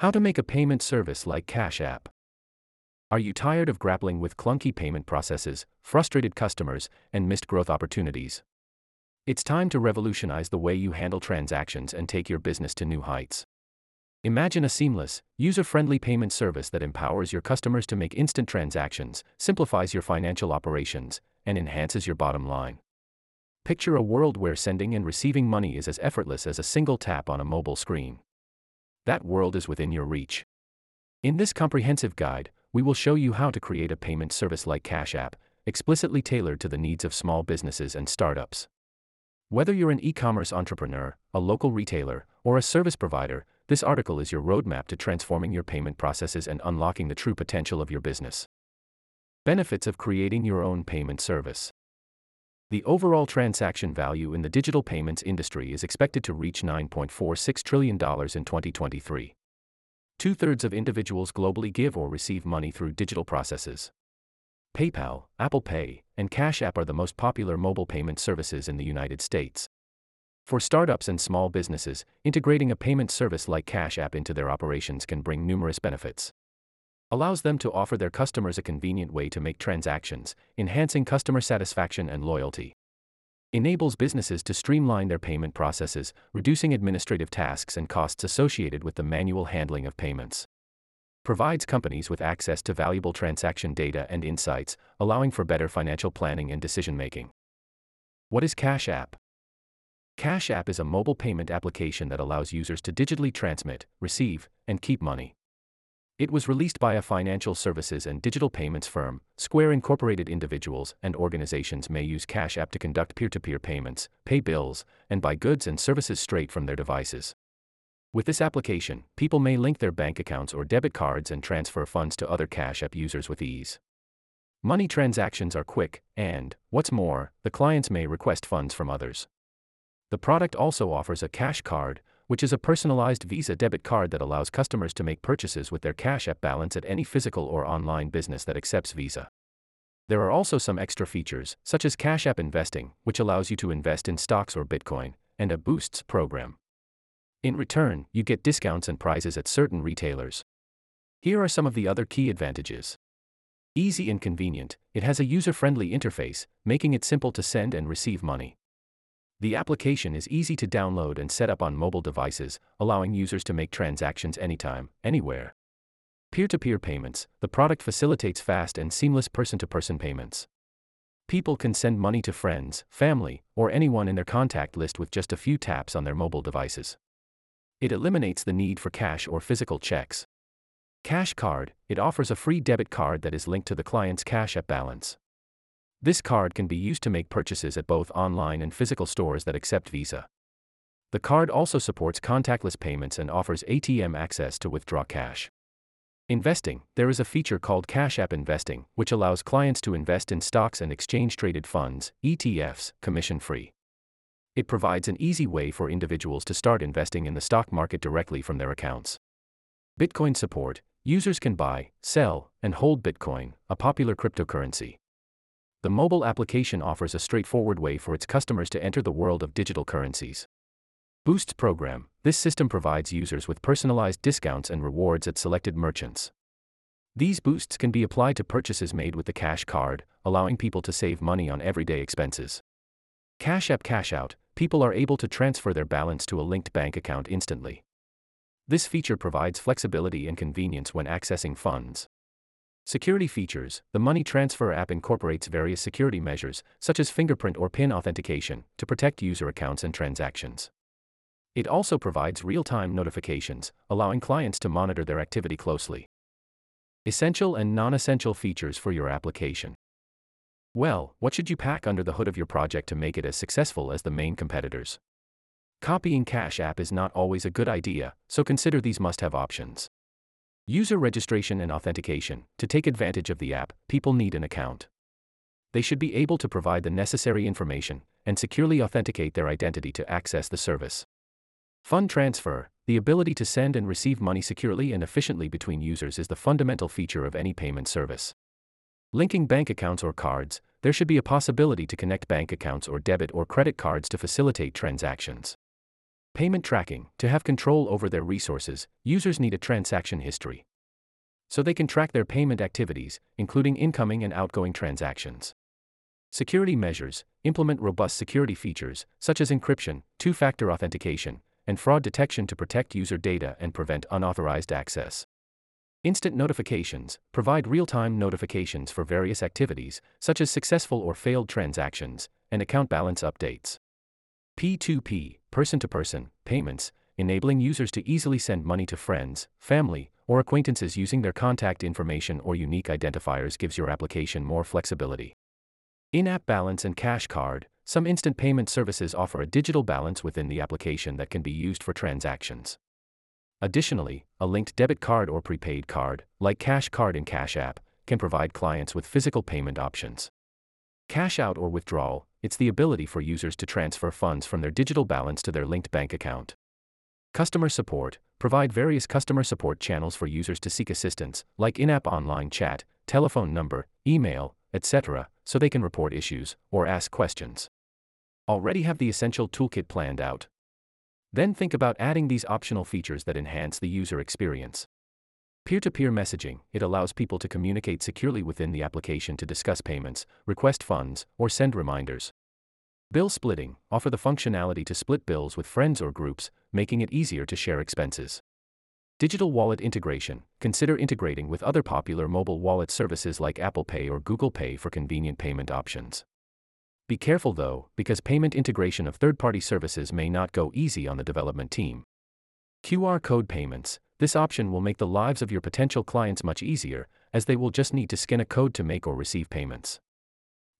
How to make a payment service like Cash App. Are you tired of grappling with clunky payment processes, frustrated customers, and missed growth opportunities? It's time to revolutionize the way you handle transactions and take your business to new heights. Imagine a seamless, user friendly payment service that empowers your customers to make instant transactions, simplifies your financial operations, and enhances your bottom line. Picture a world where sending and receiving money is as effortless as a single tap on a mobile screen. That world is within your reach. In this comprehensive guide, we will show you how to create a payment service like Cash App, explicitly tailored to the needs of small businesses and startups. Whether you're an e commerce entrepreneur, a local retailer, or a service provider, this article is your roadmap to transforming your payment processes and unlocking the true potential of your business. Benefits of creating your own payment service. The overall transaction value in the digital payments industry is expected to reach $9.46 trillion in 2023. Two thirds of individuals globally give or receive money through digital processes. PayPal, Apple Pay, and Cash App are the most popular mobile payment services in the United States. For startups and small businesses, integrating a payment service like Cash App into their operations can bring numerous benefits allows them to offer their customers a convenient way to make transactions, enhancing customer satisfaction and loyalty. Enables businesses to streamline their payment processes, reducing administrative tasks and costs associated with the manual handling of payments. Provides companies with access to valuable transaction data and insights, allowing for better financial planning and decision making. What is Cash App? Cash App is a mobile payment application that allows users to digitally transmit, receive, and keep money. It was released by a financial services and digital payments firm. Square Incorporated individuals and organizations may use Cash App to conduct peer to peer payments, pay bills, and buy goods and services straight from their devices. With this application, people may link their bank accounts or debit cards and transfer funds to other Cash App users with ease. Money transactions are quick, and, what's more, the clients may request funds from others. The product also offers a cash card, which is a personalized Visa debit card that allows customers to make purchases with their Cash App balance at any physical or online business that accepts Visa. There are also some extra features, such as Cash App Investing, which allows you to invest in stocks or Bitcoin, and a Boosts program. In return, you get discounts and prizes at certain retailers. Here are some of the other key advantages. Easy and convenient, it has a user friendly interface, making it simple to send and receive money. The application is easy to download and set up on mobile devices, allowing users to make transactions anytime, anywhere. Peer to peer payments the product facilitates fast and seamless person to person payments. People can send money to friends, family, or anyone in their contact list with just a few taps on their mobile devices. It eliminates the need for cash or physical checks. Cash Card it offers a free debit card that is linked to the client's Cash App balance. This card can be used to make purchases at both online and physical stores that accept Visa. The card also supports contactless payments and offers ATM access to withdraw cash. Investing There is a feature called Cash App Investing, which allows clients to invest in stocks and exchange traded funds, ETFs, commission free. It provides an easy way for individuals to start investing in the stock market directly from their accounts. Bitcoin support Users can buy, sell, and hold Bitcoin, a popular cryptocurrency. The mobile application offers a straightforward way for its customers to enter the world of digital currencies. Boosts program this system provides users with personalized discounts and rewards at selected merchants. These boosts can be applied to purchases made with the cash card, allowing people to save money on everyday expenses. Cash App Cash Out people are able to transfer their balance to a linked bank account instantly. This feature provides flexibility and convenience when accessing funds. Security features The Money Transfer app incorporates various security measures, such as fingerprint or PIN authentication, to protect user accounts and transactions. It also provides real time notifications, allowing clients to monitor their activity closely. Essential and non essential features for your application. Well, what should you pack under the hood of your project to make it as successful as the main competitors? Copying Cash App is not always a good idea, so consider these must have options. User registration and authentication. To take advantage of the app, people need an account. They should be able to provide the necessary information and securely authenticate their identity to access the service. Fund transfer. The ability to send and receive money securely and efficiently between users is the fundamental feature of any payment service. Linking bank accounts or cards, there should be a possibility to connect bank accounts or debit or credit cards to facilitate transactions. Payment tracking To have control over their resources, users need a transaction history. So they can track their payment activities, including incoming and outgoing transactions. Security measures Implement robust security features, such as encryption, two factor authentication, and fraud detection to protect user data and prevent unauthorized access. Instant notifications provide real time notifications for various activities, such as successful or failed transactions, and account balance updates. P2P, person to person, payments, enabling users to easily send money to friends, family, or acquaintances using their contact information or unique identifiers gives your application more flexibility. In app balance and cash card, some instant payment services offer a digital balance within the application that can be used for transactions. Additionally, a linked debit card or prepaid card, like Cash Card in Cash App, can provide clients with physical payment options. Cash out or withdrawal, it's the ability for users to transfer funds from their digital balance to their linked bank account. Customer support provide various customer support channels for users to seek assistance, like in app online chat, telephone number, email, etc., so they can report issues or ask questions. Already have the essential toolkit planned out? Then think about adding these optional features that enhance the user experience. Peer to peer messaging it allows people to communicate securely within the application to discuss payments, request funds, or send reminders. Bill splitting offer the functionality to split bills with friends or groups, making it easier to share expenses. Digital wallet integration consider integrating with other popular mobile wallet services like Apple Pay or Google Pay for convenient payment options. Be careful though, because payment integration of third party services may not go easy on the development team. QR code payments this option will make the lives of your potential clients much easier, as they will just need to scan a code to make or receive payments.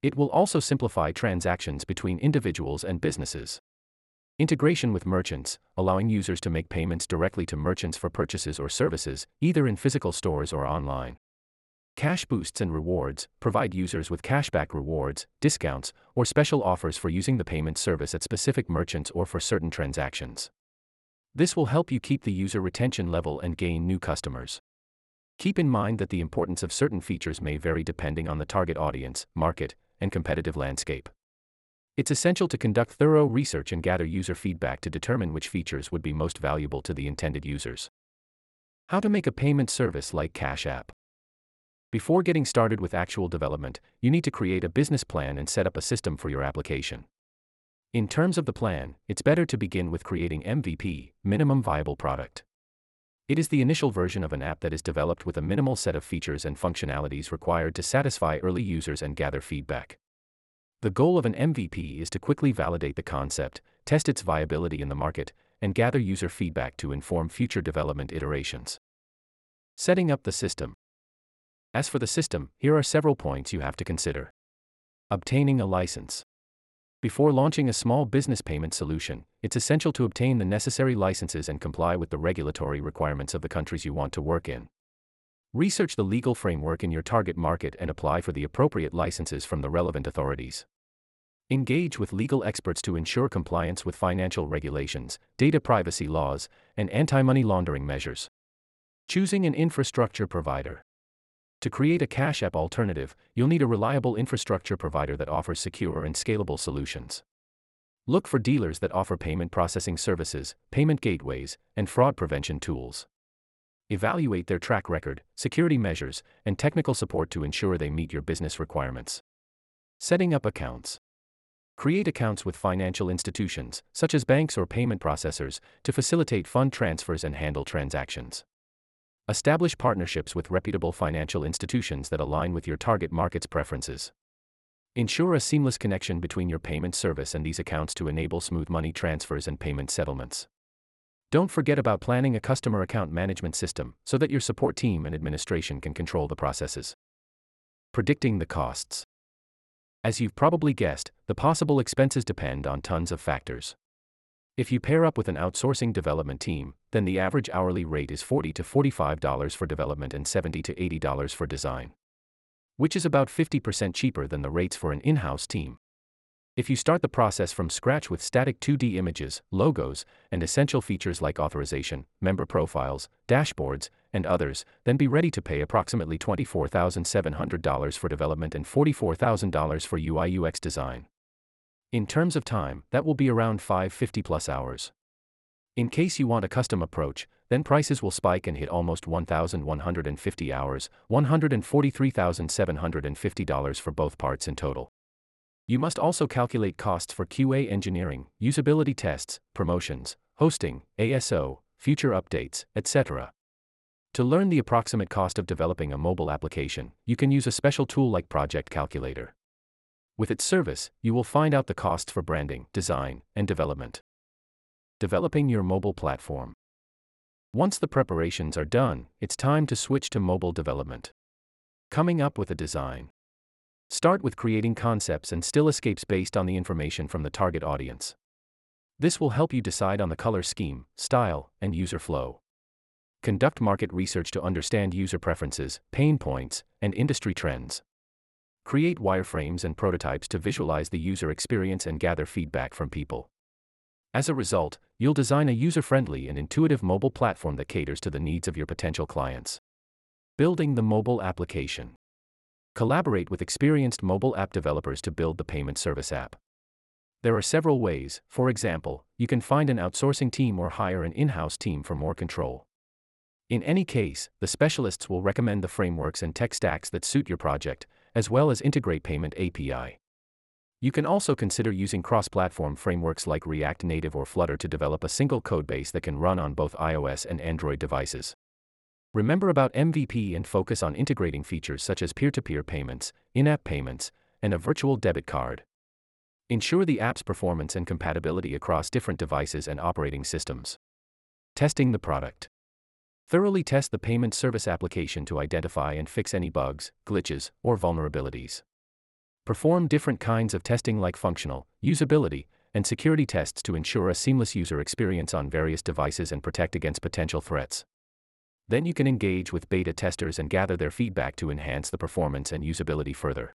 It will also simplify transactions between individuals and businesses. Integration with merchants, allowing users to make payments directly to merchants for purchases or services, either in physical stores or online. Cash boosts and rewards provide users with cashback rewards, discounts, or special offers for using the payment service at specific merchants or for certain transactions. This will help you keep the user retention level and gain new customers. Keep in mind that the importance of certain features may vary depending on the target audience, market, and competitive landscape. It's essential to conduct thorough research and gather user feedback to determine which features would be most valuable to the intended users. How to make a payment service like Cash App. Before getting started with actual development, you need to create a business plan and set up a system for your application. In terms of the plan, it's better to begin with creating MVP, minimum viable product. It is the initial version of an app that is developed with a minimal set of features and functionalities required to satisfy early users and gather feedback. The goal of an MVP is to quickly validate the concept, test its viability in the market, and gather user feedback to inform future development iterations. Setting up the system. As for the system, here are several points you have to consider. Obtaining a license. Before launching a small business payment solution, it's essential to obtain the necessary licenses and comply with the regulatory requirements of the countries you want to work in. Research the legal framework in your target market and apply for the appropriate licenses from the relevant authorities. Engage with legal experts to ensure compliance with financial regulations, data privacy laws, and anti money laundering measures. Choosing an infrastructure provider. To create a Cash App alternative, you'll need a reliable infrastructure provider that offers secure and scalable solutions. Look for dealers that offer payment processing services, payment gateways, and fraud prevention tools. Evaluate their track record, security measures, and technical support to ensure they meet your business requirements. Setting up accounts. Create accounts with financial institutions, such as banks or payment processors, to facilitate fund transfers and handle transactions. Establish partnerships with reputable financial institutions that align with your target market's preferences. Ensure a seamless connection between your payment service and these accounts to enable smooth money transfers and payment settlements. Don't forget about planning a customer account management system so that your support team and administration can control the processes. Predicting the costs. As you've probably guessed, the possible expenses depend on tons of factors. If you pair up with an outsourcing development team, then the average hourly rate is 40 to $45 for development and 70 to $80 for design. Which is about 50% cheaper than the rates for an in house team. If you start the process from scratch with static 2D images, logos, and essential features like authorization, member profiles, dashboards, and others, then be ready to pay approximately $24,700 for development and $44,000 for UI UX design. In terms of time, that will be around 550 plus hours. In case you want a custom approach, then prices will spike and hit almost 1,150 hours, $143,750 for both parts in total. You must also calculate costs for QA engineering, usability tests, promotions, hosting, ASO, future updates, etc. To learn the approximate cost of developing a mobile application, you can use a special tool like Project Calculator. With its service, you will find out the costs for branding, design, and development. Developing your mobile platform. Once the preparations are done, it's time to switch to mobile development. Coming up with a design. Start with creating concepts and stylescapes based on the information from the target audience. This will help you decide on the color scheme, style, and user flow. Conduct market research to understand user preferences, pain points, and industry trends. Create wireframes and prototypes to visualize the user experience and gather feedback from people. As a result, you'll design a user friendly and intuitive mobile platform that caters to the needs of your potential clients. Building the mobile application. Collaborate with experienced mobile app developers to build the payment service app. There are several ways, for example, you can find an outsourcing team or hire an in house team for more control. In any case, the specialists will recommend the frameworks and tech stacks that suit your project, as well as integrate payment API. You can also consider using cross platform frameworks like React Native or Flutter to develop a single codebase that can run on both iOS and Android devices. Remember about MVP and focus on integrating features such as peer to peer payments, in app payments, and a virtual debit card. Ensure the app's performance and compatibility across different devices and operating systems. Testing the product. Thoroughly test the payment service application to identify and fix any bugs, glitches, or vulnerabilities. Perform different kinds of testing like functional, usability, and security tests to ensure a seamless user experience on various devices and protect against potential threats. Then you can engage with beta testers and gather their feedback to enhance the performance and usability further.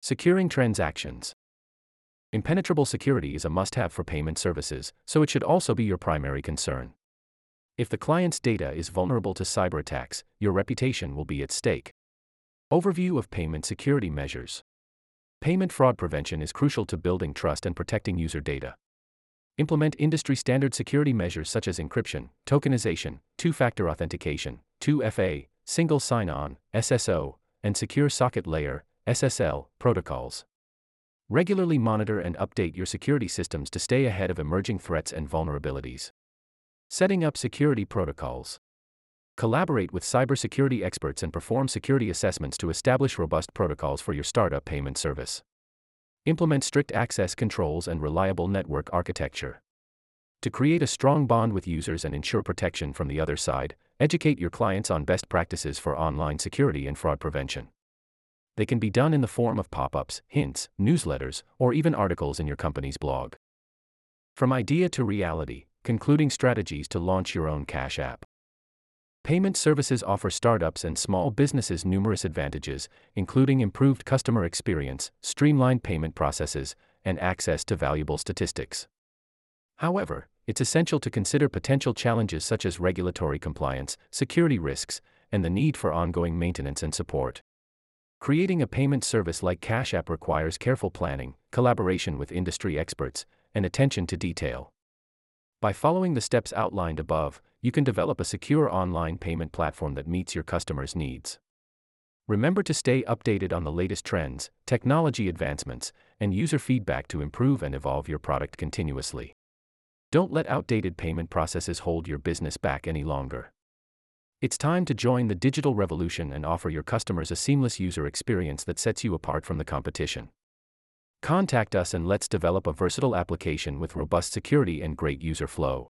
Securing transactions. Impenetrable security is a must have for payment services, so it should also be your primary concern. If the client's data is vulnerable to cyber attacks, your reputation will be at stake. Overview of payment security measures. Payment fraud prevention is crucial to building trust and protecting user data. Implement industry standard security measures such as encryption, tokenization, two factor authentication, 2FA, single sign on, SSO, and secure socket layer, SSL, protocols. Regularly monitor and update your security systems to stay ahead of emerging threats and vulnerabilities. Setting up security protocols. Collaborate with cybersecurity experts and perform security assessments to establish robust protocols for your startup payment service. Implement strict access controls and reliable network architecture. To create a strong bond with users and ensure protection from the other side, educate your clients on best practices for online security and fraud prevention. They can be done in the form of pop ups, hints, newsletters, or even articles in your company's blog. From idea to reality, concluding strategies to launch your own Cash App. Payment services offer startups and small businesses numerous advantages, including improved customer experience, streamlined payment processes, and access to valuable statistics. However, it's essential to consider potential challenges such as regulatory compliance, security risks, and the need for ongoing maintenance and support. Creating a payment service like Cash App requires careful planning, collaboration with industry experts, and attention to detail. By following the steps outlined above, you can develop a secure online payment platform that meets your customers' needs. Remember to stay updated on the latest trends, technology advancements, and user feedback to improve and evolve your product continuously. Don't let outdated payment processes hold your business back any longer. It's time to join the digital revolution and offer your customers a seamless user experience that sets you apart from the competition. Contact us and let's develop a versatile application with robust security and great user flow.